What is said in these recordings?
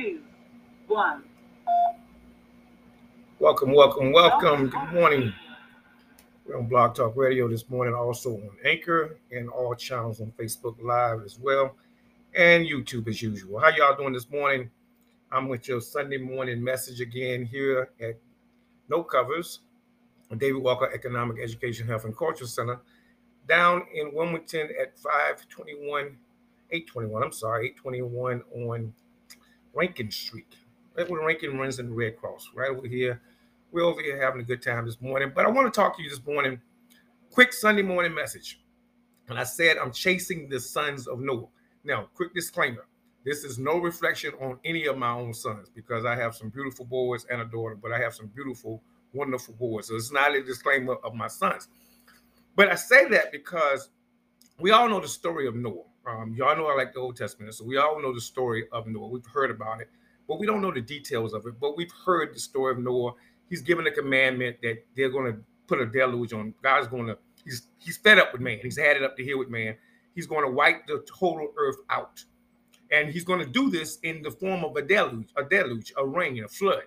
two, one. Welcome, welcome, welcome. Good morning. We're on Blog Talk Radio this morning, also on Anchor and all channels on Facebook Live as well, and YouTube as usual. How y'all doing this morning? I'm with your Sunday morning message again here at No Covers, David Walker Economic Education, Health, and Culture Center, down in Wilmington at 521, 821, I'm sorry, 821 on Rankin Street. Right where Rankin runs in the Red Cross, right over here. We're over here having a good time this morning. But I want to talk to you this morning. Quick Sunday morning message. And I said I'm chasing the sons of Noah. Now, quick disclaimer. This is no reflection on any of my own sons because I have some beautiful boys and a daughter, but I have some beautiful, wonderful boys. So it's not a disclaimer of my sons. But I say that because we all know the story of Noah. Um, y'all know I like the Old Testament, so we all know the story of Noah. We've heard about it, but we don't know the details of it. But we've heard the story of Noah. He's given a commandment that they're going to put a deluge on. God's going to. He's he's fed up with man. He's had it up to here with man. He's going to wipe the total earth out, and he's going to do this in the form of a deluge, a deluge, a rain, a flood.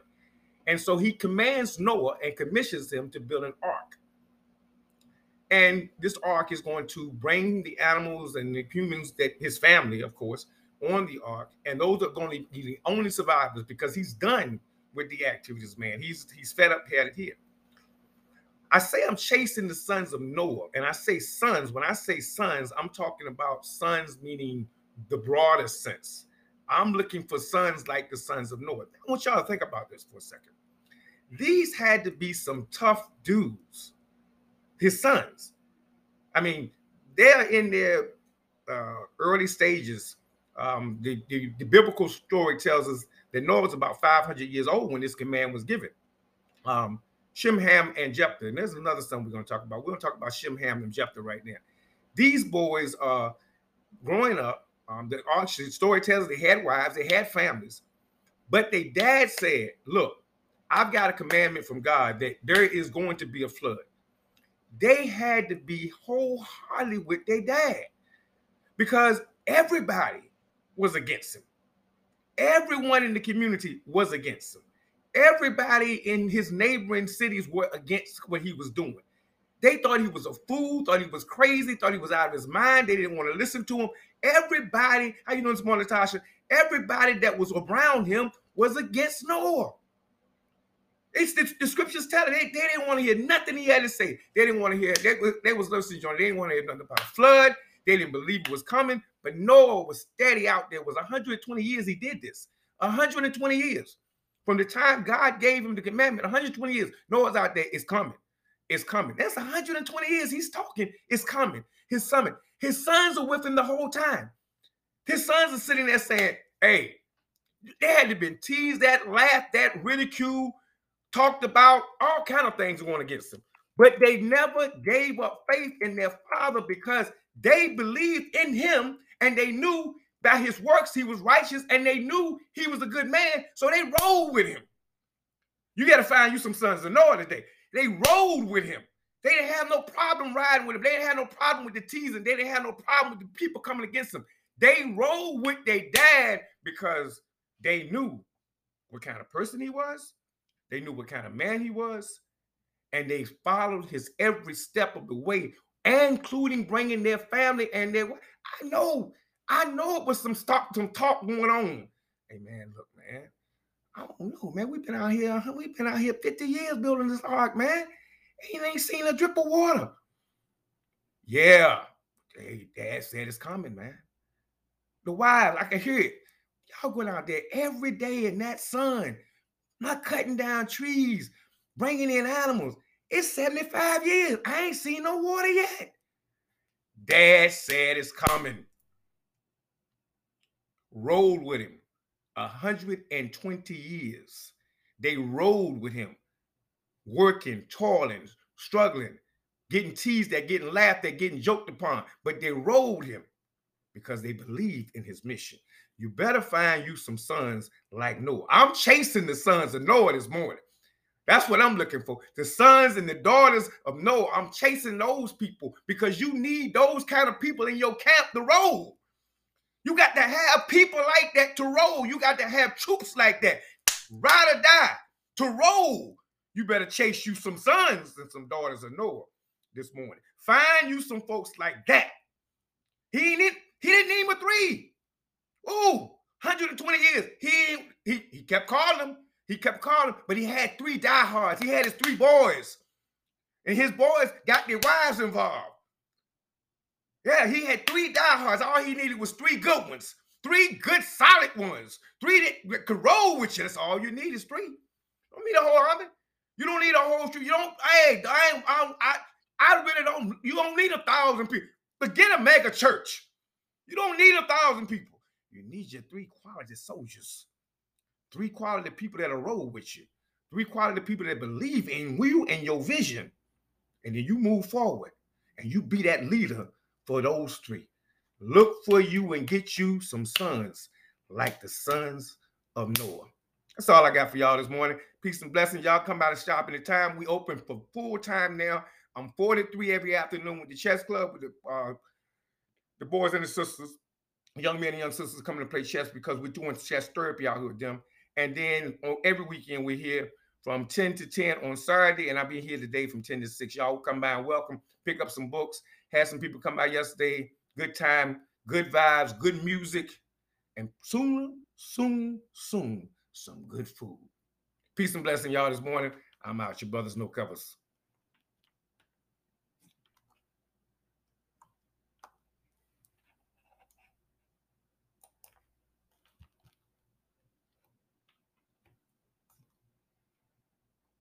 And so he commands Noah and commissions him to build an ark. And this ark is going to bring the animals and the humans that his family, of course, on the ark. And those are going to be the only survivors because he's done with the activities, man. He's he's fed up, had it here. I say I'm chasing the sons of Noah, and I say sons. When I say sons, I'm talking about sons meaning the broadest sense. I'm looking for sons like the sons of Noah. I want y'all to think about this for a second. These had to be some tough dudes his sons. I mean, they're in their uh, early stages. Um, the, the, the, biblical story tells us that Noah was about 500 years old when this command was given. Um, and Japheth. And there's another son we're going to talk about. We're going to talk about Shem, Ham, and Japheth right now. These boys are growing up. Um, the, the story tells they had wives, they had families, but their dad said, Look, I've got a commandment from God that there is going to be a flood they had to be wholeheartedly with their dad because everybody was against him. Everyone in the community was against him. Everybody in his neighboring cities were against what he was doing. They thought he was a fool, thought he was crazy, thought he was out of his mind. They didn't want to listen to him. Everybody, how you know this morning, Natasha? Everybody that was around him was against Noah. It's the, the scriptures tell it. They, they didn't want to hear nothing he had to say. They didn't want to hear. They, they was listening Jonah. They didn't want to hear nothing about flood. They didn't believe it was coming. But Noah was steady out there. It was 120 years he did this. 120 years. From the time God gave him the commandment, 120 years. Noah's out there. It's coming. It's coming. That's 120 years. He's talking. It's coming. His summit. His sons are with him the whole time. His sons are sitting there saying, hey, they had to been teased at, laughed at, ridiculed, talked about all kind of things going against them. But they never gave up faith in their father because they believed in him and they knew by his works he was righteous and they knew he was a good man. So they rolled with him. You got to find you some sons of Noah today. They rolled with him. They didn't have no problem riding with him. They didn't have no problem with the teasing. They didn't have no problem with the people coming against them. They rolled with their dad because they knew what kind of person he was they knew what kind of man he was, and they followed his every step of the way, including bringing their family and their. I know, I know it was some stop, some talk going on. Hey man, look, man, I don't know, man. We've been out here, uh, we've been out here 50 years building this ark, man. He ain't seen a drip of water. Yeah, hey, dad said it's coming, man. The wives, I can hear it. Y'all going out there every day in that sun, not cutting down trees, bringing in animals. It's 75 years. I ain't seen no water yet. Dad said it's coming. Rolled with him 120 years. They rolled with him, working, toiling, struggling, getting teased at, getting laughed at, getting joked upon. But they rolled him because they believed in his mission you better find you some sons like Noah. I'm chasing the sons of Noah this morning. That's what I'm looking for. The sons and the daughters of Noah. I'm chasing those people because you need those kind of people in your camp to roll. You got to have people like that to roll. You got to have troops like that. Ride or die to roll. You better chase you some sons and some daughters of Noah this morning. Find you some folks like that. He didn't, he didn't name a three. Ooh, 120 years. He, he, he kept calling him. He kept calling, him, but he had three diehards. He had his three boys. And his boys got their wives involved. Yeah, he had three diehards. All he needed was three good ones, three good solid ones, three that could roll with you. That's all you need is three. Don't need a whole army. You don't need a whole street. You don't. Hey, I, I, I, I really don't. You don't need a thousand people. But get a mega church. You don't need a thousand people. You need your three quality soldiers, three quality people that'll roll with you, three quality people that believe in you and your vision. And then you move forward and you be that leader for those three. Look for you and get you some sons like the sons of Noah. That's all I got for y'all this morning. Peace and blessings. Y'all come by the shop anytime. We open for full time now. I'm 43 every afternoon with the chess club with the uh, the boys and the sisters, young men and young sisters coming to play chess because we're doing chess therapy out here with them. And then on every weekend we're here from 10 to 10 on Saturday, and I'll be here today from 10 to 6. Y'all come by and welcome, pick up some books. Had some people come by yesterday. Good time, good vibes, good music, and soon, soon, soon, some good food. Peace and blessing, y'all, this morning. I'm out. Your brothers, no covers.